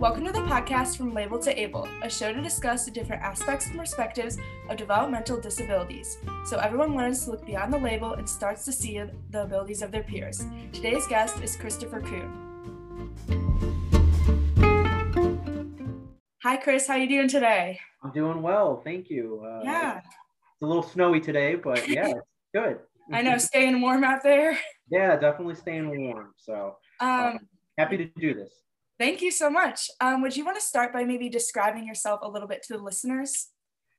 Welcome to the podcast From Label to Able, a show to discuss the different aspects and perspectives of developmental disabilities, so everyone learns to look beyond the label and starts to see the abilities of their peers. Today's guest is Christopher Coon. Hi, Chris. How are you doing today? I'm doing well, thank you. Uh, yeah, it's a little snowy today, but yeah, good. I know, staying warm out there. Yeah, definitely staying warm. So um, uh, happy to do this. Thank you so much. Um, would you want to start by maybe describing yourself a little bit to the listeners?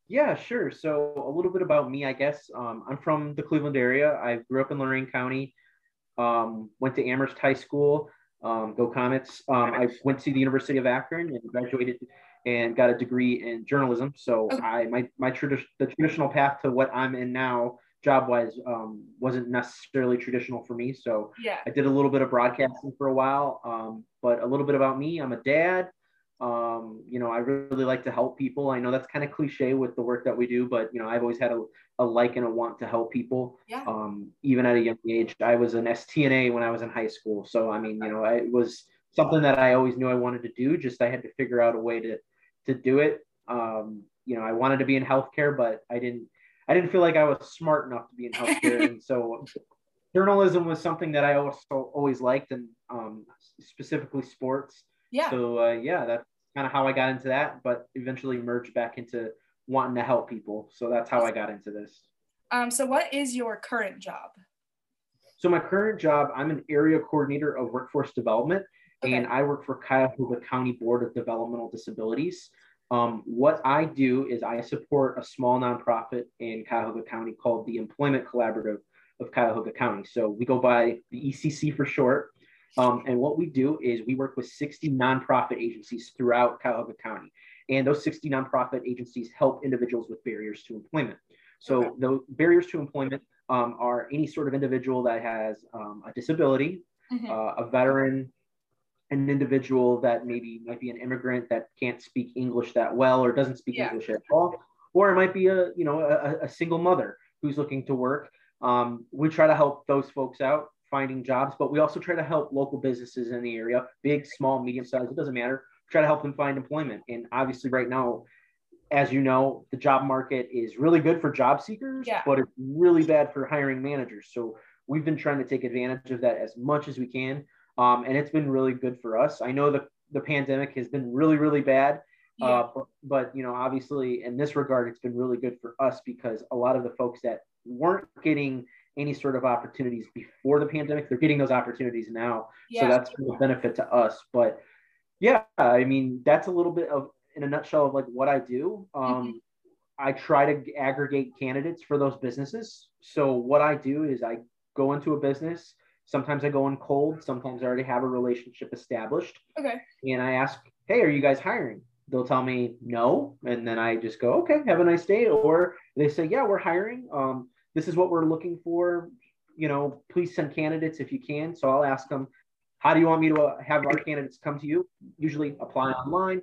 Yeah, sure. So a little bit about me, I guess. Um, I'm from the Cleveland area. I grew up in Lorain County. Um, went to Amherst High School. Um, go Comets. Um, I went to the University of Akron and graduated and got a degree in journalism. So okay. I my my tradition the traditional path to what I'm in now job wise um, wasn't necessarily traditional for me. So yeah, I did a little bit of broadcasting for a while. Um, but a little bit about me: I'm a dad. Um, you know, I really like to help people. I know that's kind of cliche with the work that we do, but you know, I've always had a, a like and a want to help people. Yeah. Um, even at a young age, I was an STNA when I was in high school. So I mean, you know, I, it was something that I always knew I wanted to do. Just I had to figure out a way to to do it. Um, you know, I wanted to be in healthcare, but I didn't I didn't feel like I was smart enough to be in healthcare, and so journalism was something that I also always liked, and um, specifically sports. Yeah. So uh, yeah, that's kind of how I got into that, but eventually merged back into wanting to help people. So that's how I got into this. Um, so what is your current job? So my current job, I'm an area coordinator of workforce development, okay. and I work for Cuyahoga County Board of Developmental Disabilities. Um, what I do is I support a small nonprofit in Cuyahoga County called the Employment Collaborative of Cuyahoga County. So we go by the ECCC for short. Um, and what we do is we work with 60 nonprofit agencies throughout Cuyahoga County. And those 60 nonprofit agencies help individuals with barriers to employment. So okay. the barriers to employment um, are any sort of individual that has um, a disability, mm-hmm. uh, a veteran, an individual that maybe might be an immigrant that can't speak English that well or doesn't speak yeah. English at all, or it might be a you know a, a single mother who's looking to work. Um, we try to help those folks out finding jobs, but we also try to help local businesses in the area, big, small, medium sized, it doesn't matter. Try to help them find employment. And obviously, right now, as you know, the job market is really good for job seekers, yeah. but it's really bad for hiring managers. So we've been trying to take advantage of that as much as we can um, and it's been really good for us. I know the the pandemic has been really really bad, yeah. uh, but, but you know obviously in this regard it's been really good for us because a lot of the folks that weren't getting any sort of opportunities before the pandemic they're getting those opportunities now yeah. so that's a benefit to us but yeah i mean that's a little bit of in a nutshell of like what i do um, mm-hmm. i try to aggregate candidates for those businesses so what i do is i go into a business Sometimes I go in cold. Sometimes I already have a relationship established. Okay. And I ask, hey, are you guys hiring? They'll tell me no. And then I just go, okay, have a nice day. Or they say, yeah, we're hiring. Um, this is what we're looking for. You know, please send candidates if you can. So I'll ask them, how do you want me to uh, have our candidates come to you? Usually apply online.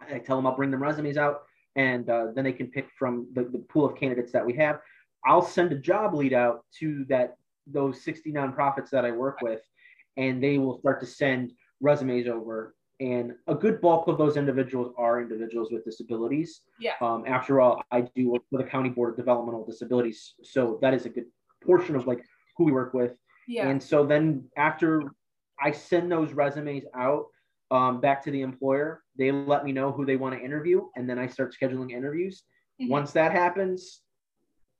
I tell them I'll bring them resumes out and uh, then they can pick from the, the pool of candidates that we have. I'll send a job lead out to that those 60 nonprofits that I work with, and they will start to send resumes over. And a good bulk of those individuals are individuals with disabilities. Yeah. Um, after all, I do work for the County Board of Developmental Disabilities, so that is a good portion of like who we work with. Yeah. And so then after I send those resumes out um, back to the employer, they let me know who they want to interview, and then I start scheduling interviews. Mm-hmm. Once that happens,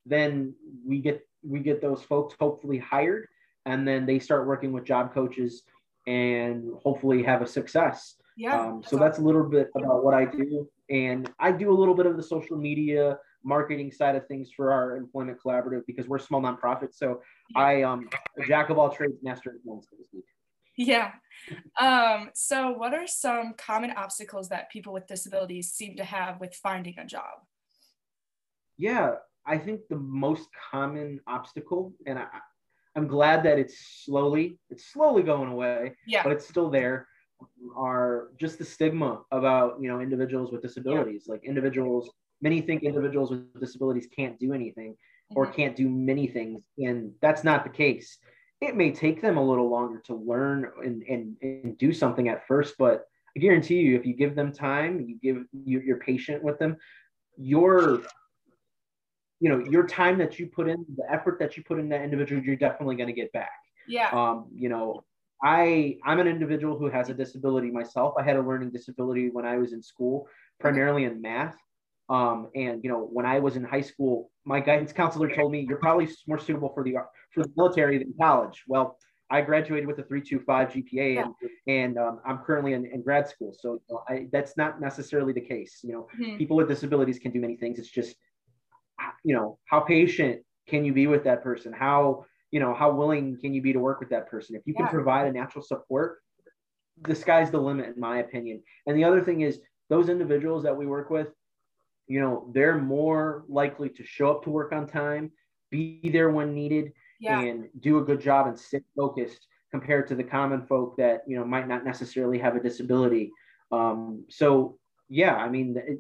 then we get we get those folks hopefully hired and then they start working with job coaches and hopefully have a success. Yeah. Um, so that's a little bit about what I do. And I do a little bit of the social media marketing side of things for our employment collaborative because we're a small nonprofit. So I um jack of all trades, master of none, so to speak. Yeah. Um, so what are some common obstacles that people with disabilities seem to have with finding a job? Yeah, I think the most common obstacle, and I, I'm glad that it's slowly, it's slowly going away, yeah. but it's still there, are just the stigma about, you know, individuals with disabilities. Yeah. Like individuals, many think individuals with disabilities can't do anything or mm-hmm. can't do many things. And that's not the case. It may take them a little longer to learn and, and, and do something at first, but I guarantee you, if you give them time, you give you, you're patient with them, your you know your time that you put in, the effort that you put in that individual, you're definitely going to get back. Yeah. Um, you know, I I'm an individual who has a disability myself. I had a learning disability when I was in school, primarily in math. Um, and you know, when I was in high school, my guidance counselor told me you're probably more suitable for the for the military than college. Well, I graduated with a 3.25 GPA, yeah. and, and um, I'm currently in, in, grad school. So I, that's not necessarily the case. You know, mm-hmm. people with disabilities can do many things. It's just, you know, how patient can you be with that person? How you know how willing can you be to work with that person? If you can provide a natural support, the sky's the limit, in my opinion. And the other thing is, those individuals that we work with, you know, they're more likely to show up to work on time, be there when needed yeah. and do a good job and sit focused compared to the common folk that you know might not necessarily have a disability. Um, so yeah, I mean, it,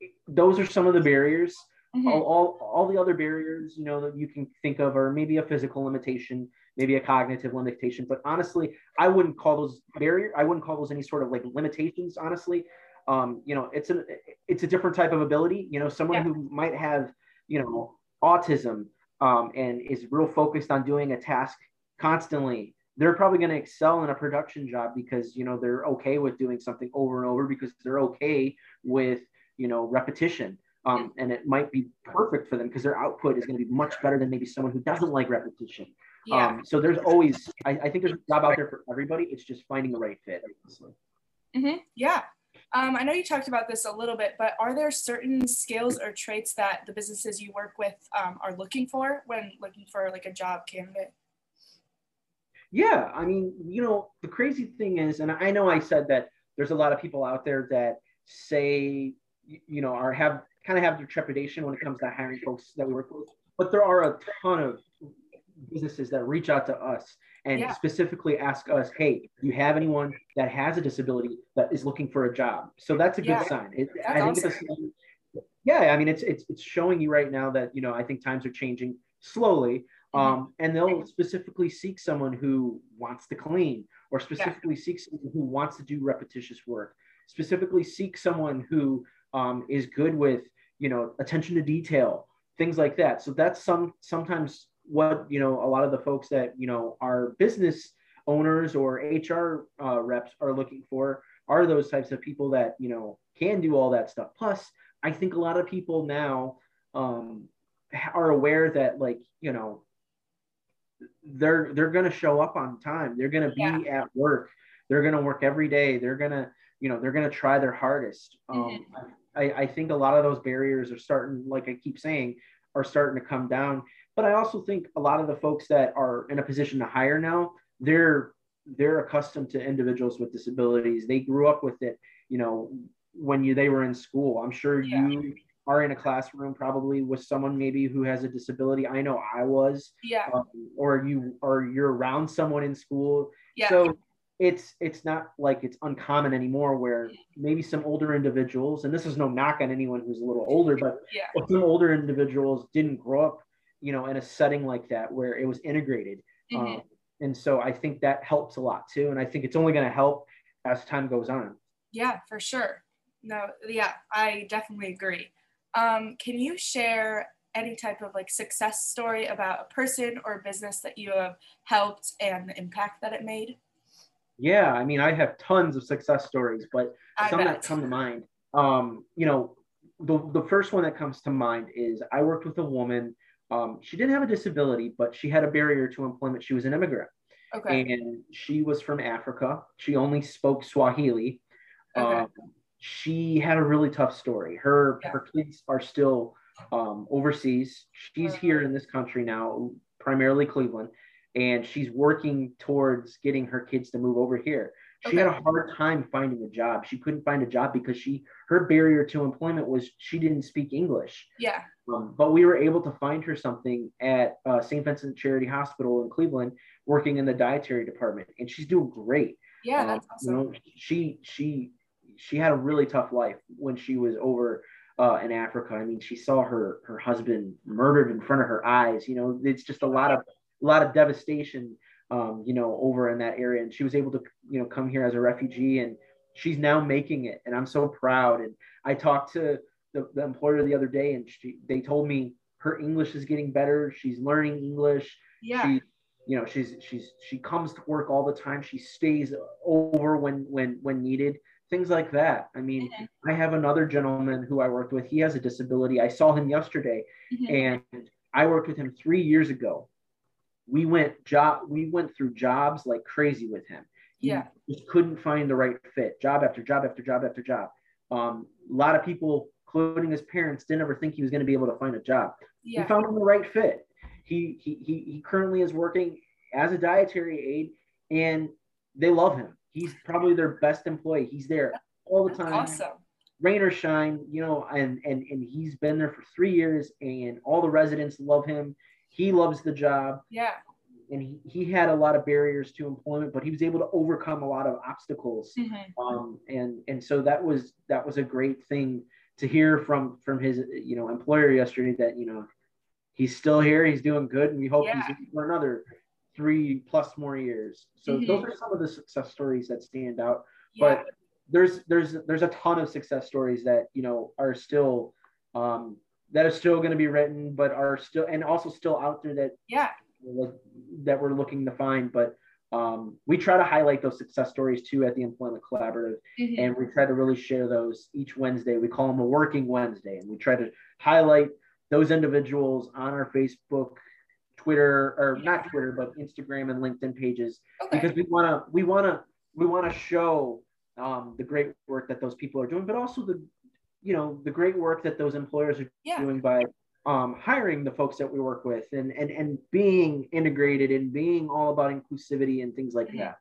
it, those are some of the barriers. Mm-hmm. All, all, all the other barriers, you know, that you can think of are maybe a physical limitation, maybe a cognitive limitation. But honestly, I wouldn't call those barrier. I wouldn't call those any sort of like limitations. Honestly, um, you know, it's a it's a different type of ability. You know, someone yeah. who might have you know autism um, and is real focused on doing a task constantly they're probably going to excel in a production job because you know they're okay with doing something over and over because they're okay with you know repetition um, and it might be perfect for them because their output is going to be much better than maybe someone who doesn't like repetition yeah. Um, so there's always I, I, think there's a job out there for everybody it's just finding the right fit mm-hmm. yeah um, I know you talked about this a little bit, but are there certain skills or traits that the businesses you work with um, are looking for when looking for like a job candidate? Yeah, I mean, you know, the crazy thing is, and I know I said that there's a lot of people out there that say, you know, are have kind of have their trepidation when it comes to hiring folks that we work with, but there are a ton of businesses that reach out to us and yeah. specifically ask us, hey, do you have anyone that has a disability that is looking for a job? So that's a good sign. It, I think awesome. it's a, yeah, I mean, it's, it's, it's showing you right now that, you know, I think times are changing slowly. Mm-hmm. Um, and they'll specifically seek someone who wants to clean or specifically yeah. seek someone who wants to do repetitious work, specifically seek someone who um, is good with, you know, attention to detail, things like that. So that's some, sometimes what you know a lot of the folks that you know are business owners or hr uh, reps are looking for are those types of people that you know can do all that stuff plus i think a lot of people now um, are aware that like you know they're they're going to show up on time they're going to be yeah. at work they're going to work every day they're going to you know they're going to try their hardest um, mm-hmm. I, I think a lot of those barriers are starting like i keep saying are starting to come down but I also think a lot of the folks that are in a position to hire now, they're they're accustomed to individuals with disabilities. They grew up with it, you know, when you they were in school. I'm sure yeah. you are in a classroom probably with someone maybe who has a disability. I know I was. Yeah. Um, or you or you're around someone in school. Yeah. So it's it's not like it's uncommon anymore where maybe some older individuals and this is no knock on anyone who's a little older but yeah. some older individuals didn't grow up you know, in a setting like that where it was integrated. Mm-hmm. Um, and so I think that helps a lot too. And I think it's only going to help as time goes on. Yeah, for sure. No, yeah, I definitely agree. Um, can you share any type of like success story about a person or business that you have helped and the impact that it made? Yeah, I mean, I have tons of success stories, but I some bet. that come to mind. Um, you know, the, the first one that comes to mind is I worked with a woman um, she didn't have a disability, but she had a barrier to employment. She was an immigrant. Okay. And she was from Africa. She only spoke Swahili. Okay. Um, she had a really tough story. Her yeah. her kids are still um, overseas. She's uh-huh. here in this country now, primarily Cleveland, and she's working towards getting her kids to move over here. She okay. had a hard time finding a job. She couldn't find a job because she her barrier to employment was she didn't speak English. Yeah. Um, but we were able to find her something at uh, St. Vincent Charity Hospital in Cleveland, working in the dietary department, and she's doing great. Yeah, that's um, awesome. You know, she she she had a really tough life when she was over uh, in Africa. I mean, she saw her her husband murdered in front of her eyes. You know, it's just a lot of a lot of devastation. Um, you know, over in that area, and she was able to you know come here as a refugee and she's now making it, and I'm so proud. And I talked to the, the employer the other day, and she, they told me her English is getting better. She's learning English. Yeah. She, you know, she's she's she comes to work all the time. She stays over when when when needed. Things like that. I mean, mm-hmm. I have another gentleman who I worked with. He has a disability. I saw him yesterday, mm-hmm. and I worked with him three years ago. We went job. We went through jobs like crazy with him. He yeah. just couldn't find the right fit. Job after job after job after job. Um, a lot of people, including his parents, didn't ever think he was going to be able to find a job. Yeah. We found him the right fit. He, he, he, he currently is working as a dietary aide and they love him. He's probably their best employee. He's there all the time. awesome. Rain or shine, you know, and, and, and he's been there for three years and all the residents love him. He loves the job. Yeah. And he, he had a lot of barriers to employment, but he was able to overcome a lot of obstacles. Mm-hmm. Um, and, and so that was, that was a great thing to hear from, from his, you know, employer yesterday that, you know, he's still here. He's doing good, and we hope yeah. he's for another three plus more years. So mm-hmm. those are some of the success stories that stand out. Yeah. But there's there's there's a ton of success stories that you know are still um, that are still going to be written, but are still and also still out there that yeah that we're looking to find. But um, we try to highlight those success stories too at the Employment Collaborative, mm-hmm. and we try to really share those each Wednesday. We call them a Working Wednesday, and we try to highlight those individuals on our Facebook, Twitter, or not Twitter, but Instagram and LinkedIn pages okay. because we want to we want to we want to show um, the great work that those people are doing, but also the you know the great work that those employers are yeah. doing by um, hiring the folks that we work with and and and being integrated and being all about inclusivity and things like mm-hmm. that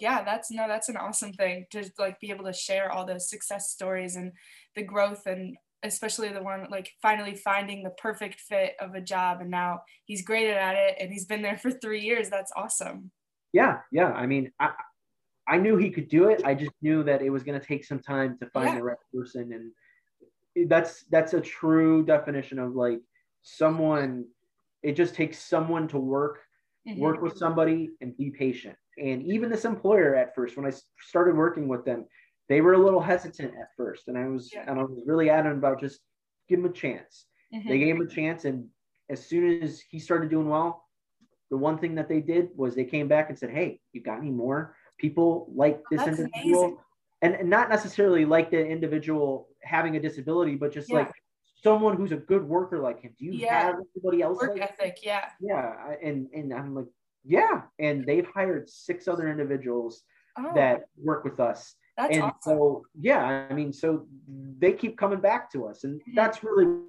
yeah that's no that's an awesome thing to like be able to share all those success stories and the growth and especially the one like finally finding the perfect fit of a job and now he's great at it and he's been there for three years that's awesome yeah yeah i mean i i knew he could do it i just knew that it was going to take some time to find yeah. the right person and that's that's a true definition of like someone it just takes someone to work mm-hmm. work with somebody and be patient and even this employer at first when i started working with them they were a little hesitant at first, and I was yeah. and I was really adamant about just give him a chance. Mm-hmm. They gave him a chance, and as soon as he started doing well, the one thing that they did was they came back and said, "Hey, you got any more people like this individual?" And, and not necessarily like the individual having a disability, but just yeah. like someone who's a good worker like him. Do you yeah. have anybody else? Work like ethic, yeah. Yeah, and and I'm like, yeah, and they've hired six other individuals oh. that work with us that's and awesome. so, yeah, I mean, so they keep coming back to us, and mm-hmm. that's really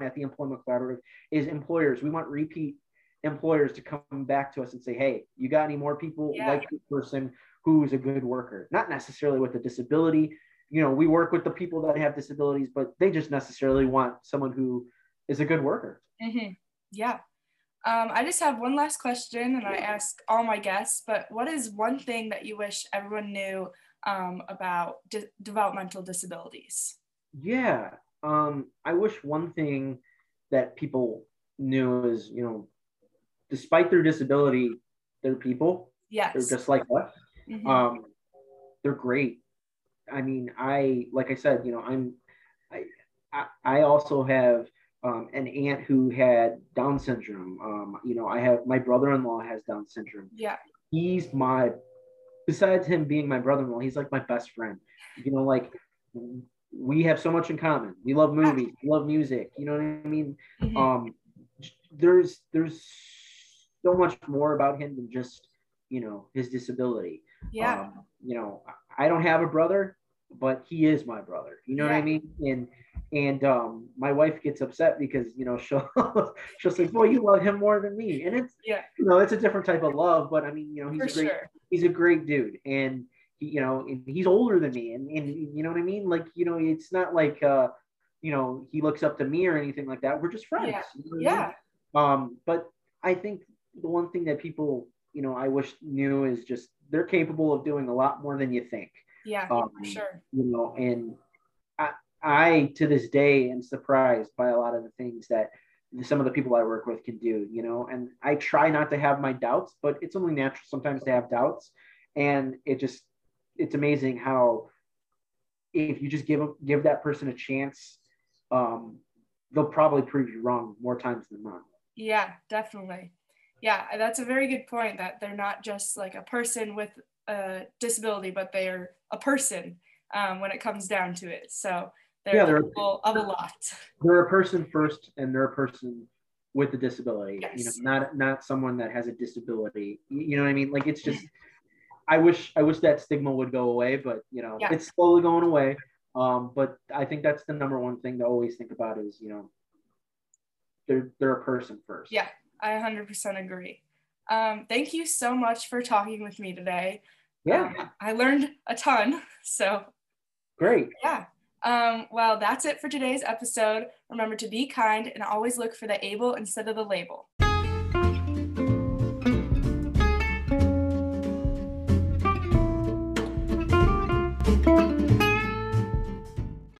at the employment collaborative is employers. We want repeat employers to come back to us and say, "Hey, you got any more people yeah. like this person who's a good worker? Not necessarily with a disability. You know, we work with the people that have disabilities, but they just necessarily want someone who is a good worker." Mm-hmm. Yeah. Um, I just have one last question, and I ask all my guests. But what is one thing that you wish everyone knew um, about developmental disabilities? Yeah, um, I wish one thing that people knew is, you know, despite their disability, they're people. Yes. They're just like us. Mm-hmm. Um, they're great. I mean, I like I said, you know, I'm I I, I also have um, an aunt who had Down syndrome. Um, you know, I have my brother-in-law has Down syndrome. Yeah. He's my besides him being my brother-in-law, he's like my best friend. You know, like we have so much in common. We love movies, we love music. You know what I mean? Mm-hmm. Um, there's there's so much more about him than just you know his disability. Yeah. Um, you know, I don't have a brother, but he is my brother. You know yeah. what I mean? And and um, my wife gets upset because you know she'll she'll say, "Boy, you love him more than me," and it's yeah, you know, it's a different type of love. But I mean, you know, he's For a great sure. he's a great dude, and he, you know, he's older than me, and and you know what I mean. Like you know, it's not like uh, you know, he looks up to me or anything like that. We're just friends. Yeah. You know yeah. I mean? Um, but I think the one thing that people, you know, I wish knew is just they're capable of doing a lot more than you think. Yeah, um, for sure. You know, and I to this day am surprised by a lot of the things that some of the people I work with can do, you know, and I try not to have my doubts, but it's only natural sometimes to have doubts. And it just, it's amazing how if you just give give that person a chance, um, they'll probably prove you wrong more times than not. Yeah, definitely. Yeah, that's a very good point that they're not just like a person with a disability, but they are a person um, when it comes down to it. So they're, yeah, they're of a lot. They're a person first, and they're a person with a disability. Yes. You know, not not someone that has a disability. You know what I mean? Like it's just. I wish I wish that stigma would go away, but you know yeah. it's slowly going away. Um, but I think that's the number one thing to always think about is you know they're they're a person first. Yeah, I 100% agree. Um, thank you so much for talking with me today. Yeah, um, I learned a ton. So great. Yeah. Um, well, that's it for today's episode. Remember to be kind and always look for the able instead of the label.